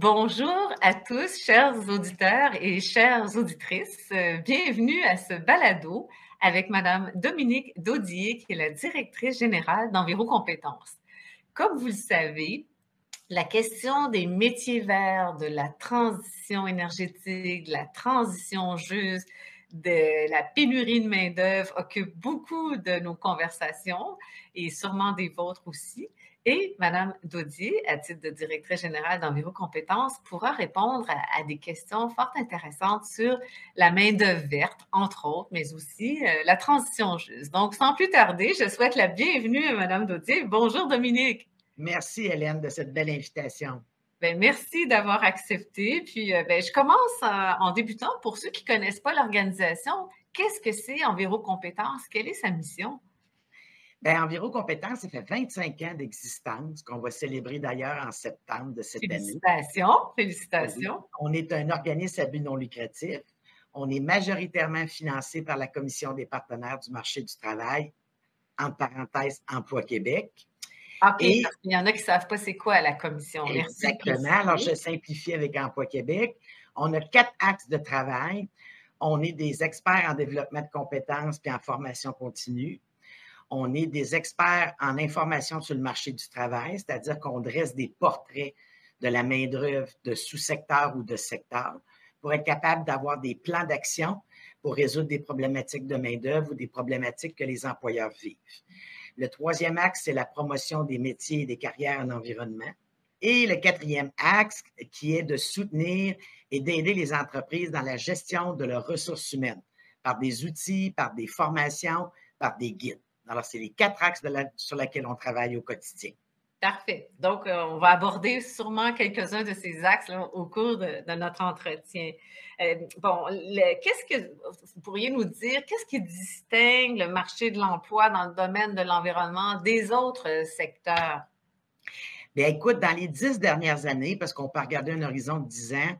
Bonjour à tous, chers auditeurs et chères auditrices. Euh, bienvenue à ce balado avec Madame Dominique Daudier, qui est la directrice générale d'Environ Compétences. Comme vous le savez, la question des métiers verts, de la transition énergétique, de la transition juste, de la pénurie de main-d'œuvre occupe beaucoup de nos conversations et sûrement des vôtres aussi. Et Mme Daudier, à titre de directrice générale d'Environ Compétences, pourra répondre à, des questions fort intéressantes sur la main-d'œuvre verte, entre autres, mais aussi euh, la transition juste. Donc, sans plus tarder, je souhaite la bienvenue à Mme Daudier. Bonjour, Dominique. Merci, Hélène, de cette belle invitation. Bien, merci d'avoir accepté. Puis, euh, ben, je commence en débutant. Pour ceux qui ne connaissent pas l'organisation, qu'est-ce que c'est Environ Compétences? Quelle est sa mission? Bien, Environ Compétences, ça fait 25 ans d'existence, qu'on va célébrer d'ailleurs en septembre de cette année. Félicitations, félicitations. On est un organisme à but non lucratif. On est majoritairement financé par la Commission des partenaires du marché du travail, entre parenthèses, Emploi Québec. OK, il y en a qui ne savent pas c'est quoi la commission. Merci. Exactement. Alors, je simplifie avec Emploi Québec. On a quatre axes de travail. On est des experts en développement de compétences et en formation continue. On est des experts en information sur le marché du travail, c'est-à-dire qu'on dresse des portraits de la main-d'œuvre de sous-secteur ou de secteur pour être capable d'avoir des plans d'action pour résoudre des problématiques de main-d'œuvre ou des problématiques que les employeurs vivent. Le troisième axe, c'est la promotion des métiers et des carrières en environnement. Et le quatrième axe, qui est de soutenir et d'aider les entreprises dans la gestion de leurs ressources humaines par des outils, par des formations, par des guides. Alors, c'est les quatre axes sur lesquels on travaille au quotidien. Parfait. Donc, euh, on va aborder sûrement quelques-uns de ces axes au cours de, notre entretien. Euh, bon, qu'est-ce que vous pourriez nous dire, qu'est-ce qui distingue le marché de l'emploi dans le domaine de l'environnement des autres secteurs? Bien, écoute, dans les dix dernières années, parce qu'on peut regarder un horizon de dix ans,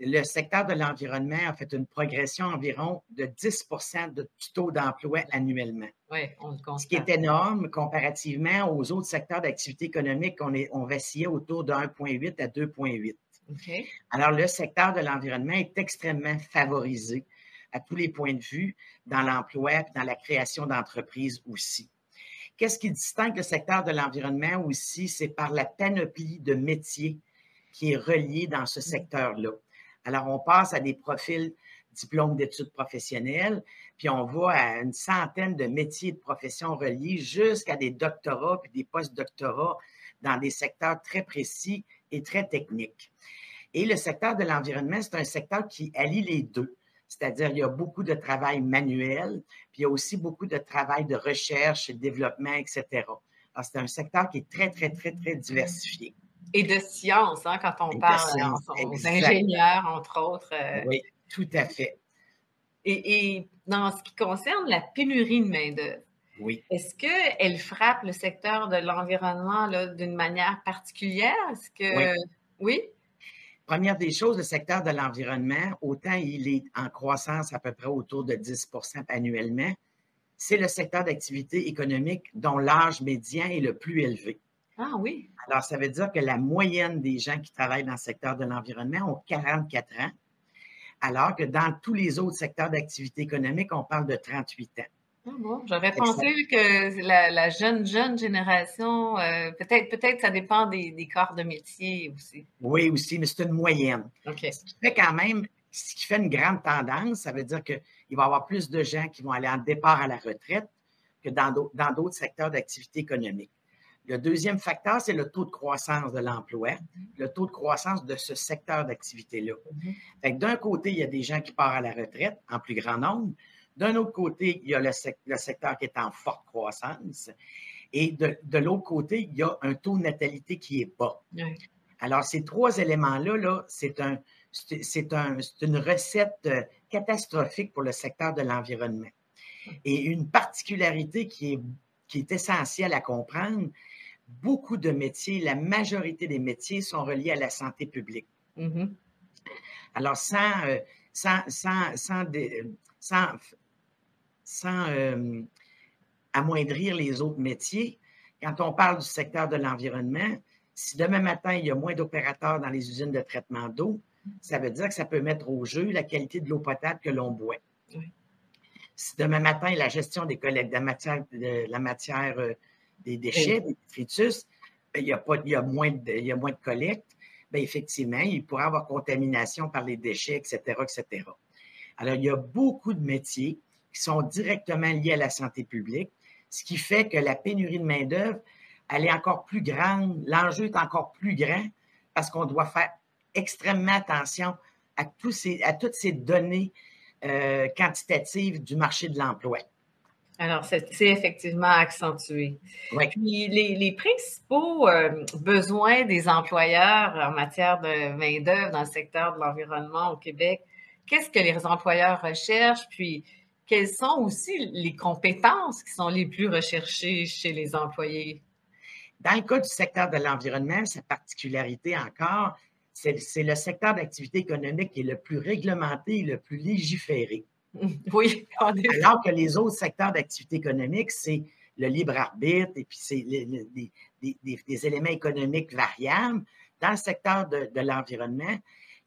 le secteur de l'environnement a fait une progression environ de 10 de taux d'emploi annuellement. Oui, on le constate. Ce qui est énorme comparativement aux autres secteurs d'activité économique, on, est, on vacillait autour de 1,8 à 2,8. Alors, le secteur de l'environnement est extrêmement favorisé à tous les points de vue dans l'emploi et dans la création d'entreprises aussi. Qu'est-ce qui distingue le secteur de l'environnement aussi? C'est par la panoplie de métiers qui est reliée dans ce mm. secteur-là. Alors, on passe à des profils diplômes d'études professionnelles, puis on va à une centaine de métiers de profession reliés jusqu'à des doctorats puis des post-doctorats dans des secteurs très précis et très techniques. Et le secteur de l'environnement, c'est un secteur qui allie les deux. C'est-à-dire, il y a beaucoup de travail manuel, puis il y a aussi beaucoup de travail de recherche, de développement, etc. Alors, c'est un secteur qui est très, très, très, très diversifié. Et de science, hein, quand on parle d'ingénieurs, entre autres. Euh, oui, tout à fait. Et, dans ce qui concerne la pénurie de main-d'œuvre, oui. est-ce qu'elle frappe le secteur de l'environnement d'une manière particulière? Est-ce que. Oui. Première des choses, le secteur de l'environnement, autant il est en croissance à peu près autour de 10% annuellement, c'est le secteur d'activité économique dont l'âge médian est le plus élevé. Ah oui. Alors, ça veut dire que la moyenne des gens qui travaillent dans le secteur de l'environnement ont 44 ans, alors que dans tous les autres secteurs d'activité économique, on parle de 38 ans. Ah bon, j'aurais pensé que la, jeune, jeune génération, euh, peut-être, peut-être ça dépend des, corps de métier aussi. Oui, aussi, mais c'est une moyenne. OK. Ce qui fait quand même, ce qui fait une grande tendance, ça veut dire qu'il va y avoir plus de gens qui vont aller en départ à la retraite que dans d'autres secteurs d'activité économique. Le deuxième facteur, c'est le taux de croissance de l'emploi, le taux de croissance de ce secteur d'activité-là. Mhm. D'un côté, il y a des gens qui partent à la retraite en plus grand nombre. D'un autre côté, il y a le, secteur qui est en forte croissance. Et de, l'autre côté, il y a un taux de natalité qui est bas. Alors, ces trois éléments-là, -là, c'est un, une recette euh, catastrophique pour le secteur de l'environnement. Et une particularité qui est, qui est essentielle à comprendre, beaucoup de métiers, la majorité des métiers sont reliés à la santé publique. Mm-hmm. Alors, sans, euh, sans, sans, sans, sans, euh, amoindrir les autres métiers, quand on parle du secteur de l'environnement, Si demain matin, il y a moins d'opérateurs dans les usines de traitement d'eau, ça veut dire que ça peut mettre au jeu la qualité de l'eau potable que l'on boit. Si demain matin, la gestion des collectes de la matière, de la matière euh, des déchets, des détritus, ben, il, y a pas, il, y a moins de, il y a moins de collecte, bien, effectivement, il pourrait y avoir contamination par les déchets, etc., etc. Alors, il y a beaucoup de métiers qui sont directement liés à la santé publique, ce qui fait que la pénurie de main-d'œuvre, elle est encore plus grande, l'enjeu est encore plus grand parce qu'on doit faire extrêmement attention à, tous ces, à toutes ces données euh, quantitatives du marché de l'emploi. Alors, c'est effectivement accentué. Oui. Puis, les, principaux euh, besoins des employeurs en matière de main-d'œuvre dans le secteur de l'environnement au Québec, qu'est-ce que les employeurs recherchent? Puis, quelles sont aussi les compétences qui sont les plus recherchées chez les employés? Dans le cas du secteur de l'environnement, sa particularité encore, c'est le secteur d'activité économique qui est le plus réglementé et le plus légiféré. Alors que les autres secteurs d'activité économique, c'est le libre arbitre et puis c'est des, éléments économiques variables. Dans le secteur de, de l'environnement,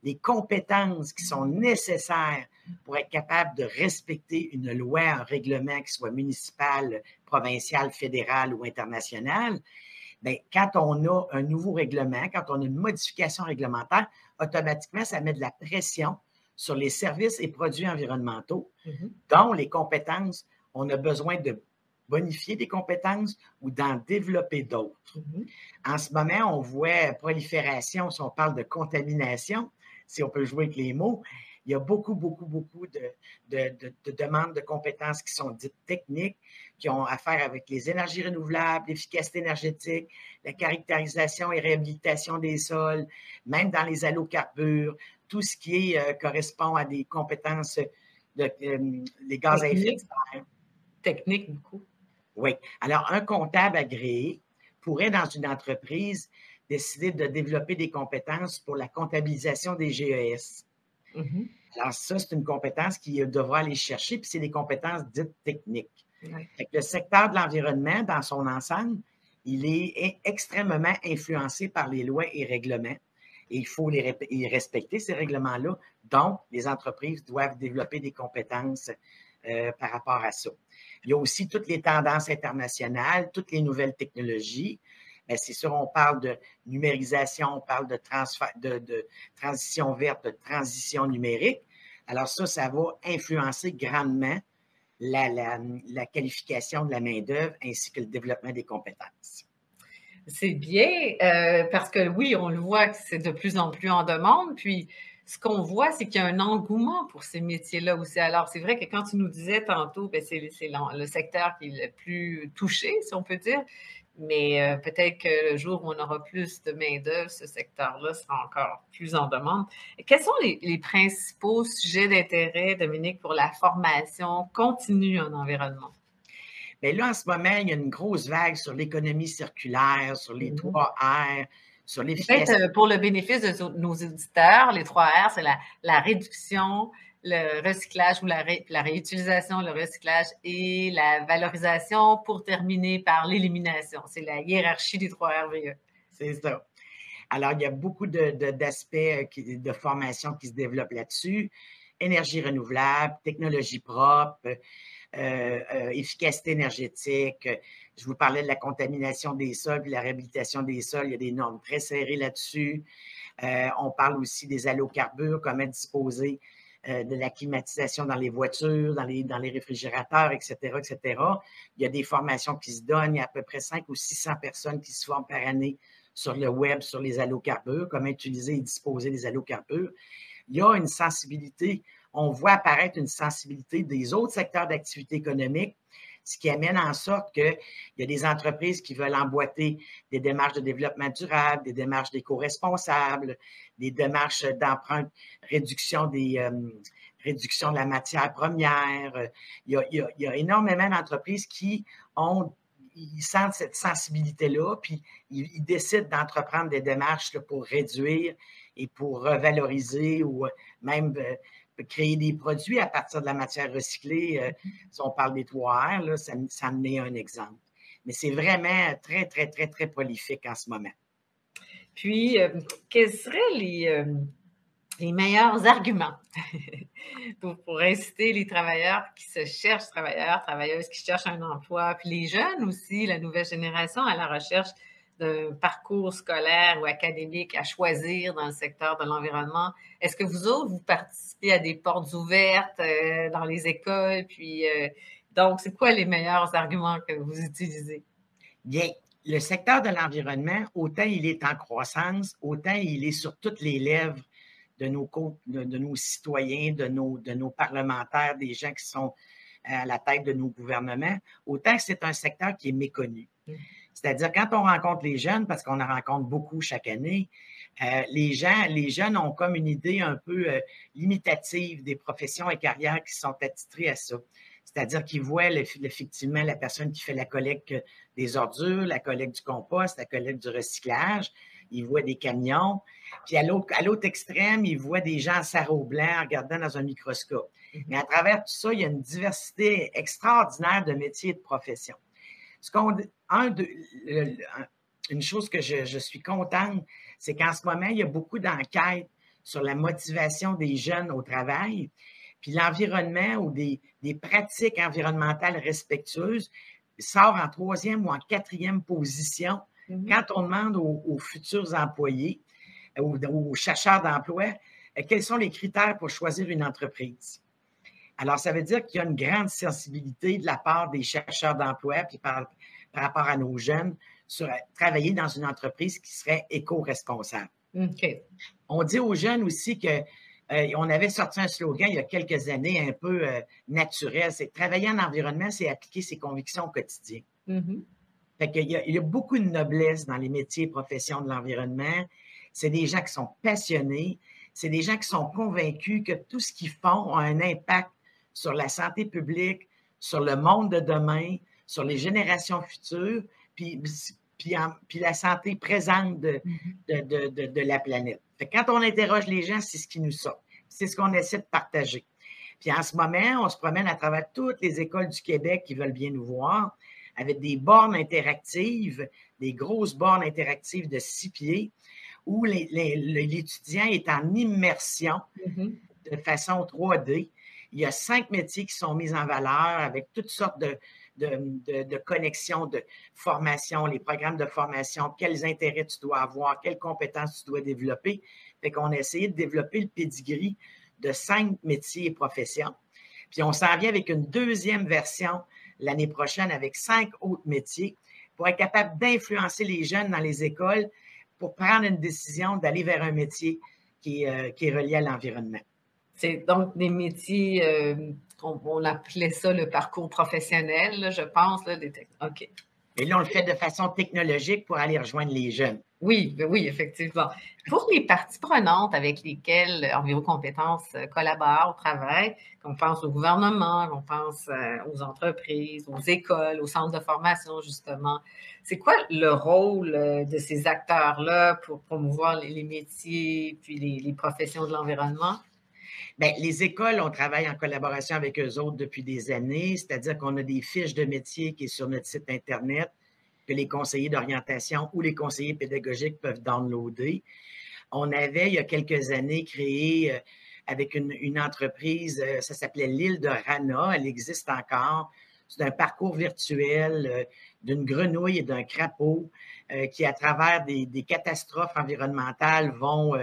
les compétences qui sont nécessaires pour être capable de respecter une loi, un règlement qui soit municipal, provincial, fédéral ou international, bien, quand on a un nouveau règlement, quand on a une modification réglementaire, automatiquement, ça met de la pression sur les services et produits environnementaux, mm-hmm. dont les compétences, on a besoin de bonifier des compétences ou d'en développer d'autres. Mm-hmm. En ce moment, on voit prolifération, si on parle de contamination, si on peut jouer avec les mots, il y a beaucoup, beaucoup, beaucoup de, demandes de compétences qui sont dites techniques, qui ont à faire avec les énergies renouvelables, l'efficacité énergétique, la caractérisation et réhabilitation des sols, même dans les allocarbures, tout ce qui euh, correspond à des compétences de euh, les gaz à effet de serre. Technique, beaucoup. Oui. Alors, un comptable agréé pourrait, dans une entreprise, décider de développer des compétences pour la comptabilisation des GES. Mm-hmm. Alors, ça, c'est une compétence qu'il devra aller chercher, puis c'est des compétences dites techniques. le secteur de l'environnement, dans son ensemble, il est extrêmement influencé par les lois et règlements. Il faut les, respecter, ces règlements-là. Donc, les entreprises doivent développer des compétences euh, par rapport à ça. Il y a aussi toutes les tendances internationales, toutes les nouvelles technologies. C'est sûr, on parle de numérisation, on parle de, de, transition verte, de transition numérique. Alors ça, ça va influencer grandement la, qualification de la main-d'œuvre ainsi que le développement des compétences. C'est bien euh, parce que oui, on le voit que c'est de plus en plus en demande. Puis ce qu'on voit, c'est qu'il y a un engouement pour ces métiers-là aussi. Alors, c'est vrai que quand tu nous disais tantôt, ben, c'est le secteur qui est le plus touché, si on peut dire. Mais euh, peut-être que le jour où on aura plus de main-d'œuvre, ce secteur-là sera encore plus en demande. quels sont les, principaux sujets d'intérêt, Dominique, pour la formation continue en environnement? Bien là, en ce moment, il y a une grosse vague sur l'économie circulaire, sur les mm-hmm. trois R, sur l'efficacité. Peut-être pour le bénéfice de nos auditeurs, les trois R, c'est la réduction, le recyclage ou la, réutilisation, le recyclage et la valorisation pour terminer par l'élimination. C'est la hiérarchie des trois RVE. C'est ça. Alors, il y a beaucoup d'aspects de, de, de, formation qui se développent là-dessus. Énergie renouvelable, technologie propre, euh, euh, efficacité énergétique. Je vous parlais de la contamination des sols, puis la réhabilitation des sols. Il y a des normes très serrées là-dessus. Euh, on parle aussi des allocarbures, comment disposer de la climatisation dans les voitures, dans les, dans les réfrigérateurs, etc., etc. Il y a des formations qui se donnent. Il y a à peu près 5 ou 600 personnes qui se forment par année sur le web, sur les allocarbures, comment utiliser et disposer des allocarbures. Il y a une sensibilité, on voit apparaître une sensibilité des autres secteurs d'activité économique ce qui amène en sorte qu'il y a des entreprises qui veulent emboîter des démarches de développement durable, des démarches d'éco-responsables, des démarches d'emprunt, réduction des euh, réduction de la matière première. Il y a, énormément d'entreprises qui ont ils sentent cette sensibilité-là, puis ils, décident d'entreprendre des démarches pour réduire et pour revaloriser ou même euh, créer des produits à partir de la matière recyclée. Euh, si on parle des toits là, ça, me met un exemple. Mais c'est vraiment très, très, très, très prolifique en ce moment. Puis, euh, quels seraient les, euh, les meilleurs arguments pour, pour, inciter les travailleurs qui se cherchent, travailleurs, travailleuses qui cherchent un emploi, puis les jeunes aussi, la nouvelle génération à la recherche d'un parcours scolaire ou académique à choisir dans le secteur de l'environnement. Est-ce que vous autres, vous participez à des portes ouvertes euh, dans les écoles? Puis, euh, donc, c'est quoi les meilleurs arguments que vous utilisez? Bien, le secteur de l'environnement, autant il est en croissance, autant il est sur toutes les lèvres de nos, de, nos citoyens, de nos, de nos parlementaires, des gens qui sont à la tête de nos gouvernements, autant que c'est un secteur qui est méconnu. Mmh. C'est-à-dire, quand on rencontre les jeunes, parce qu'on en rencontre beaucoup chaque année, euh, les gens, les jeunes ont comme une idée un peu euh, limitative des professions et carrières qui sont attitrées à ça. C'est-à-dire qu'ils voient effectivement la personne qui fait la collecte des ordures, la collecte du compost, la collecte du recyclage. Ils voient des camions. Puis à l'autre, extrême, ils voient des gens en sarrau blanc regardant dans un microscope. Mm-hmm. Mais à travers tout ça, il y a une diversité extraordinaire de métiers et de professions. Ce qu'on, un une chose que je, suis contente, c'est qu'en ce moment, il y a beaucoup d'enquêtes sur la motivation des jeunes au travail, puis l'environnement ou des, pratiques environnementales respectueuses sort en troisième ou en quatrième position mm-hmm. quand on demande aux, futurs employés, ou aux, chercheurs d'emploi, euh, quels sont les critères pour choisir une entreprise. Alors, ça veut dire qu'il y a une grande sensibilité de la part des chercheurs d'emploi, puis par, par rapport à nos jeunes sur travailler dans une entreprise qui serait éco-responsable. On dit aux jeunes aussi que euh, on avait sorti un slogan il y a quelques années un peu euh, naturel, c'est travailler en environnement, c'est appliquer ses convictions au quotidien. Mm-hmm. il, y a, il, y a, beaucoup de noblesse dans les métiers et professions de l'environnement. C'est des gens qui sont passionnés, c'est des gens qui sont convaincus que tout ce qu'ils font a un impact sur la santé publique, sur le monde de demain, sur les générations futures, puis, puis, la santé présente de, mm-hmm. de, la planète. quand on interroge les gens, c'est ce qui nous sort. C'est ce qu'on essaie de partager. Puis en ce moment, on se promène à travers toutes les écoles du Québec qui veulent bien nous voir, avec des bornes interactives, des grosses bornes interactives de six pieds, où l'étudiant est en immersion mm-hmm. de façon 3D. Il y a cinq métiers qui sont mis en valeur avec toutes sortes de, de, de, connexion, de formation, les programmes de formation, quels intérêts tu dois avoir, quelles compétences tu dois développer. Fait qu'on a essayé de développer le pedigree de cinq métiers et professions. Puis on s'en vient avec une deuxième version l'année prochaine avec cinq autres métiers pour être capable d'influencer les jeunes dans les écoles pour prendre une décision d'aller vers un métier qui, euh, qui est relié à l'environnement. C'est donc des métiers euh, on, appelait ça le parcours professionnel, je pense. Là, OK. Et là, on le fait de façon technologique pour aller rejoindre les jeunes. Oui, ben oui, effectivement. Pour les parties prenantes avec lesquelles Environ Compétences euh, collabore au travail, qu'on pense au gouvernement, qu'on pense euh, aux entreprises, aux écoles, aux centres de formation, justement, c'est quoi le rôle euh, de ces acteurs-là pour promouvoir les, métiers puis les professions de l'environnement? Bien, les écoles, on travaille en collaboration avec eux autres depuis des années, c'est-à-dire qu'on a des fiches de métier qui sont sur notre site Internet que les conseillers d'orientation ou les conseillers pédagogiques peuvent downloader. On avait, il y a quelques années, créé euh, avec une, entreprise, euh, ça s'appelait l'île de Rana, elle existe encore. C'est un parcours virtuel euh, d'une grenouille et d'un crapaud qui, à travers des catastrophes environnementales, vont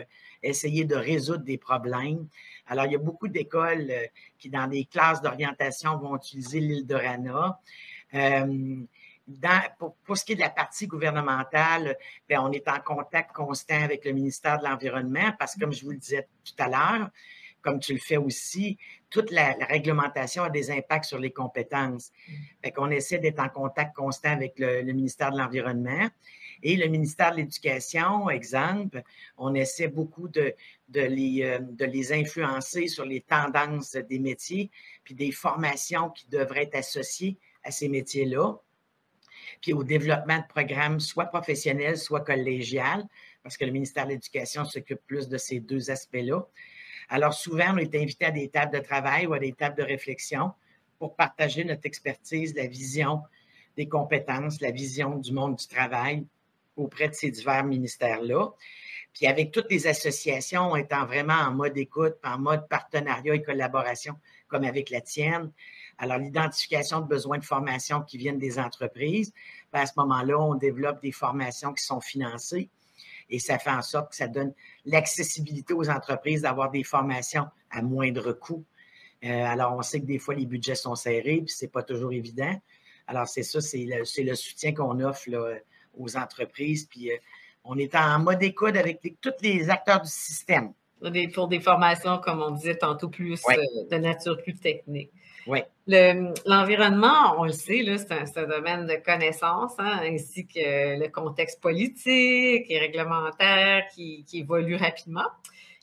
essayer de résoudre des problèmes. Alors, il y a beaucoup d'écoles euh, qui, dans des classes d'orientation, vont utiliser l'île de Rana. Euh, pour, ce qui est de la partie gouvernementale, bien, on est en contact constant avec le ministère de l'Environnement parce que, comme je vous le disais tout à l'heure, comme tu le fais aussi, toute la, réglementation a des impacts sur les compétences. Fait qu'on essaie d'être en contact constant avec le ministère de l'Environnement. Et le ministère de l'Éducation, exemple, on essaie beaucoup de, de, les, euh, de les influencer sur les tendances des métiers, puis des formations qui devraient être associées à ces métiers-là, puis au développement de programmes soit professionnels, soit collégiales, parce que le ministère de l'Éducation s'occupe plus de ces deux aspects-là. Alors souvent, on est invité à des tables de travail ou à des tables de réflexion pour partager notre expertise, la vision des compétences, la vision du monde du travail, auprès de ces divers ministères-là. Puis avec toutes les associations étant vraiment en mode écoute, en mode partenariat et collaboration, comme avec la tienne. Alors, l'identification de besoins de formation qui viennent des entreprises, ben, à ce moment-là, on développe des formations qui sont financées et ça fait en sorte que ça donne l'accessibilité aux entreprises d'avoir des formations à moindre coût. Euh, alors, on sait que des fois, les budgets sont serrés, puis ce n'est pas toujours évident. Alors, c'est ça, c'est le, soutien qu'on offre aux entreprises. Puis, euh, on est en mode écoute avec tous les acteurs du système. Pour des formations, comme on disait tantôt, plus euh, de nature plus technique. Oui. L'environnement, on le sait, c'est un, domaine de connaissance, hein, ainsi que le contexte politique et réglementaire qui, évolue rapidement.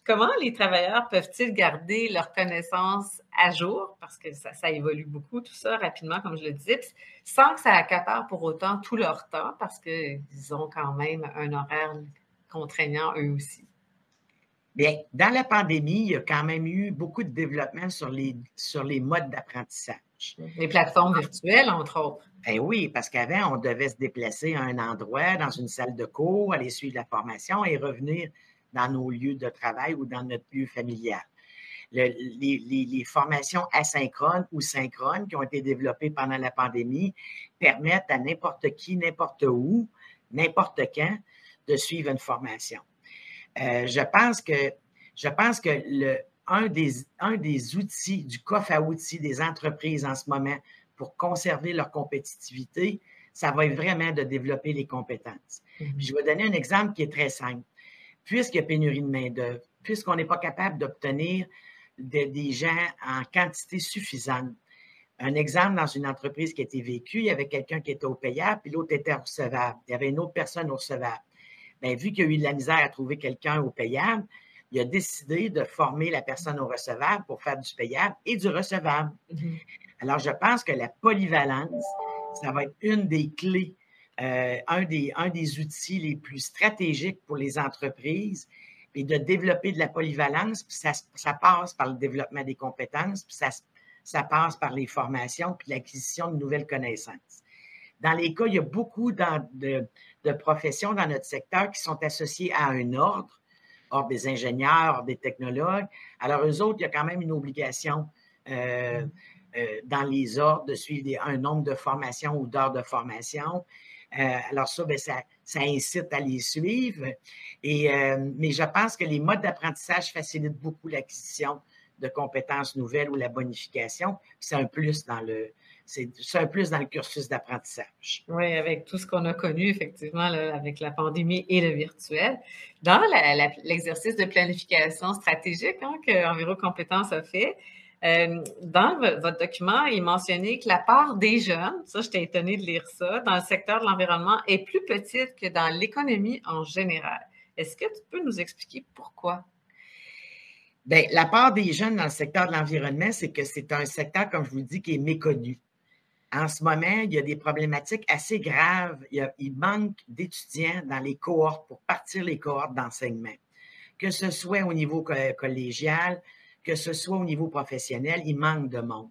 Comment les travailleurs peuvent-ils garder leurs connaissances à jour, parce que ça, ça, évolue beaucoup, tout ça, rapidement, comme je le disais, sans que ça accapare pour autant tout leur temps, parce qu'ils ont quand même un horaire contraignant eux aussi? Bien, dans la pandémie, il y a quand même eu beaucoup de développement sur les, sur les modes d'apprentissage. Les plateformes virtuelles, entre autres. Ben oui, parce qu'avant, on devait se déplacer à un endroit, dans une salle de cours, aller suivre la formation et revenir dans nos lieux de travail ou dans notre lieu familial. les, les, formations asynchrones ou synchrones qui ont été développées pendant la pandémie permettent à n'importe qui, n'importe où, n'importe quand de suivre une formation. Euh, je pense que, je pense que le, un, des, un des outils, du coffre à outils des entreprises en ce moment pour conserver leur compétitivité, ça va être vraiment de développer les compétences. Mhm. je vais donner un exemple qui est très simple. Puisqu'il y a pénurie de main-d'œuvre, puisqu'on n'est pas capable d'obtenir des gens en quantité suffisante. Un exemple dans une entreprise qui a été vécue, il y avait quelqu'un qui était au payable, puis l'autre était recevable. Il y avait une autre personne au recevable. Bien, vu qu'il y a eu de la misère à trouver quelqu'un au payable, il a décidé de former la personne au recevable pour faire du payable et du recevable. Mm-hmm. Alors, je pense que la polyvalence, ça va être une des clés, euh, un, des, un des outils les plus stratégiques pour les entreprises et de développer de la polyvalence, puis ça, ça, passe par le développement des compétences, puis ça, ça passe par les formations, puis l'acquisition de nouvelles connaissances. Dans les cas, il y a beaucoup de, de professions dans notre secteur qui sont associées à un ordre, ordre des ingénieurs, ordre des technologues. Alors, eux autres, il y a quand même une obligation euh, euh, dans les ordres de suivre un nombre de formations ou d'heures de formation. Euh, alors, ça, bien, ça, incite à les suivre. Et, mais je pense que les modes d'apprentissage facilitent beaucoup l'acquisition de compétences nouvelles ou la bonification. C'est un plus dans le, c'est un plus dans le cursus d'apprentissage. Oui, avec tout ce qu'on a connu, effectivement, avec la pandémie et le virtuel. Dans l'exercice de planification stratégique hein, Compétences a fait, euh, dans votre document, il mentionnait que la part des jeunes, ça, j'étais étonnée de lire ça, dans le secteur de l'environnement est plus petite que dans l'économie en général. Est-ce que tu peux nous expliquer pourquoi? Bien, la part des jeunes dans le secteur de l'environnement, c'est que c'est un secteur, comme je vous dis, qui est méconnu. En ce moment, il y a des problématiques assez graves. Il, manque d'étudiants dans les cohortes pour partir les cohortes d'enseignement, que ce soit au niveau collégial, que ce soit au niveau professionnel, il manque de monde.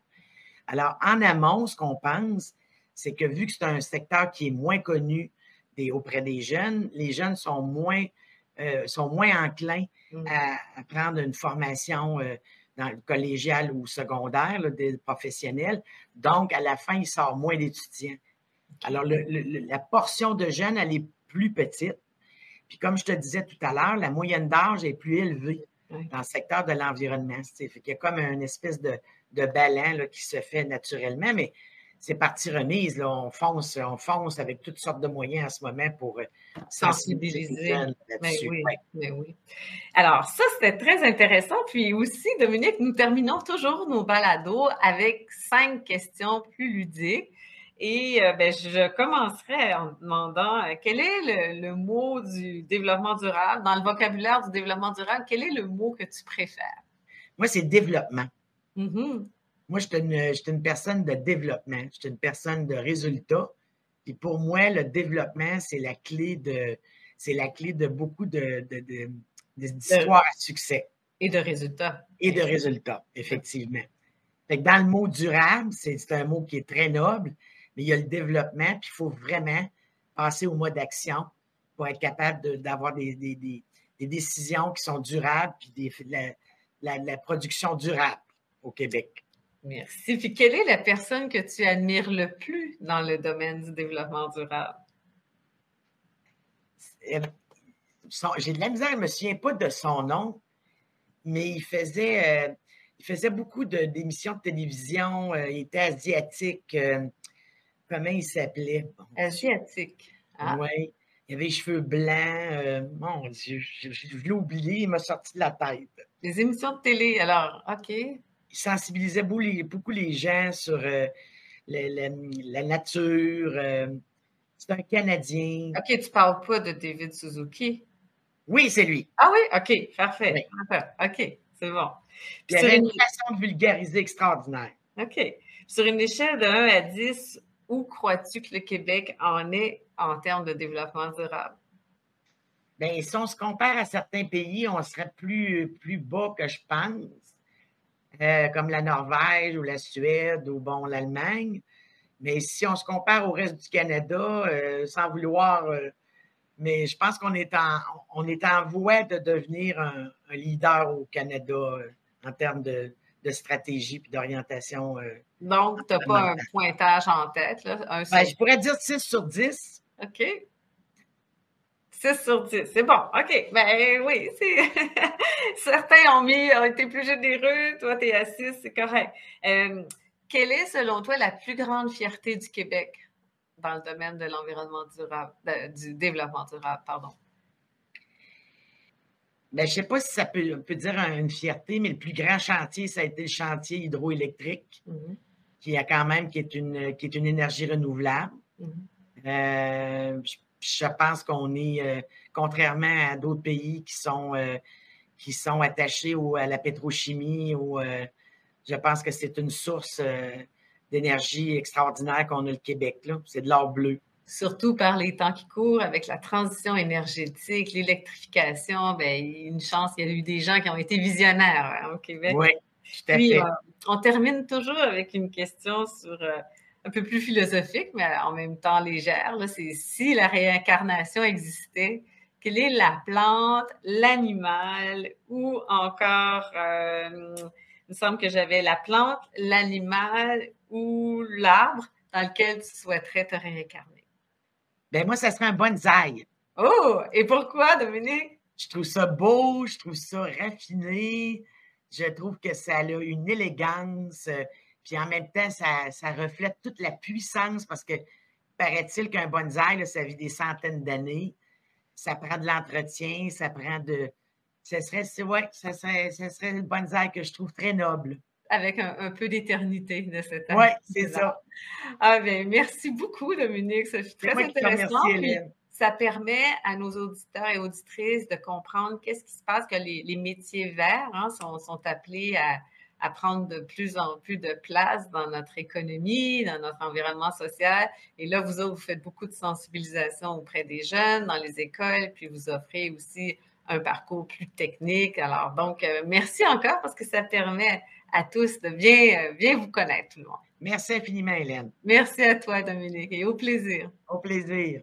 Alors, en amont, ce qu'on pense, c'est que vu que c'est un secteur qui est moins connu auprès des jeunes, les jeunes sont moins, euh, sont moins enclins mmh. à, prendre une formation euh, dans le collégial ou secondaire, des professionnels. Donc, à la fin, il sort moins d'étudiants. Alors, la portion de jeunes, elle est plus petite. Puis, comme je te disais tout à l'heure, la moyenne d'âge est plus élevée dans le secteur de l'environnement. Il y a comme une espèce de, de ballon qui se fait naturellement, mais c'est partie remise. Là. On fonce, on fonce avec toutes sortes de moyens en ce moment pour euh, sensibiliser là-dessus. Oui, oui. Alors, ça, c'était très intéressant. Puis aussi, Dominique, nous terminons toujours nos balados avec cinq questions plus ludiques. Et euh, ben, je commencerai en demandant euh, quel est le, mot du développement durable, dans le vocabulaire du développement durable, quel est le mot que tu préfères? Moi, c'est développement. Mm-hmm. Moi, je suis une, personne de développement, je suis une personne de résultat. Et pour moi, le développement, c'est la clé de, c'est la clé de beaucoup de, d'histoires à succès. Et de résultats. Et de résultats, effectivement. dans le mot durable, c'est, un mot qui est très noble, mais il y a le développement, puis il faut vraiment passer au mode d'action pour être capable d'avoir des, des, décisions qui sont durables puis des, la, la, production durable au Québec. Merci. Puis quelle est la personne que tu admires le plus dans le domaine du développement durable? Euh, j'ai de la misère, je ne me souviens pas de son nom, mais il faisait, euh, il faisait beaucoup d'émissions de, télévision. Euh, il était asiatique. Comment il s'appelait? Asiatique. Ah. Oui. Il avait les cheveux blancs. mon Dieu, je, je l'ai oublié, il m'a sorti de la tête. Les émissions de télé, alors, OK. Il sensibilisait beaucoup les, gens sur la, nature. c'est un Canadien. OK, tu ne parles pas de David Suzuki? Oui, c'est lui. Ah oui? OK, parfait. OK, c'est bon. il y avait une... façon de vulgariser extraordinaire. OK. Sur une échelle de 1 à 10, où crois-tu que le Québec en est en termes de développement durable? Bien, si on se compare à certains pays, on serait plus, plus bas que je pense, euh, comme la Norvège ou la Suède ou bon, l'Allemagne. Mais si on se compare au reste du Canada, euh, sans vouloir euh, mais je pense qu'on est en, on voie de devenir un, leader au Canada en termes de, stratégie et d'orientation. Euh, Donc, tu n'as pas un pointage en tête, là? Ben, je pourrais dire 6 sur 10. OK. 6 sur 10, c'est bon. OK. Ben oui, certains ont mis, ont été plus généreux. Toi, tu es à 6, c'est correct. Euh, quelle est, selon toi, la plus grande fierté du Québec? dans le domaine de l'environnement durable, du développement durable, pardon? Ben, je ne sais pas si ça peut, peut, dire une fierté, mais le plus grand chantier, ça a été le chantier hydroélectrique, mm-hmm. qui a quand même qui est une, qui est une énergie renouvelable. Mm-hmm. Euh, je, pense qu'on est, euh, contrairement à d'autres pays qui sont, euh, qui sont attachés à la pétrochimie, ou, je pense que c'est une source d'énergie extraordinaire qu'on a le Québec. C'est de l'or bleu. Surtout par les temps qui courent, avec la transition énergétique, l'électrification, ben, une chance, il y a eu des gens qui ont été visionnaires hein, au Québec. Oui, tout à fait. Euh, on termine toujours avec une question sur euh, un peu plus philosophique, mais en même temps légère. C'est si la réincarnation existait, quelle est la plante, l'animal ou encore, euh, il me semble que j'avais la plante, l'animal ou l'arbre dans lequel tu souhaiterais te réincarner? Ben moi, ça serait un bonsaï. Oh! Et pourquoi, Dominique? Je trouve ça beau, je trouve ça raffiné, je trouve que ça a une élégance, euh, puis en même temps, ça, reflète toute la puissance parce que paraît-il qu'un bonsaï, ça vit des centaines d'années, ça prend de l'entretien, ça prend de... Ce serait, ouais, ça serait, ça serait le bonsaï que je trouve très noble avec un, peu d'éternité de cette année. Oui, c'est ça. Ah bien, merci beaucoup, Dominique. Ça fait très intéressant. ça permet à nos auditeurs et auditrices de comprendre qu'est-ce qui se passe, que les, métiers verts hein, sont, sont, appelés à, à, prendre de plus en plus de place dans notre économie, dans notre environnement social. Et là, vous autres, vous faites beaucoup de sensibilisation auprès des jeunes, dans les écoles, puis vous offrez aussi un parcours plus technique. Alors, donc, euh, merci encore parce que ça permet à tous de bien, euh, bien vous connaître, tout le monde. Merci infiniment, Hélène. Merci à toi, Dominique, et au plaisir. Au plaisir.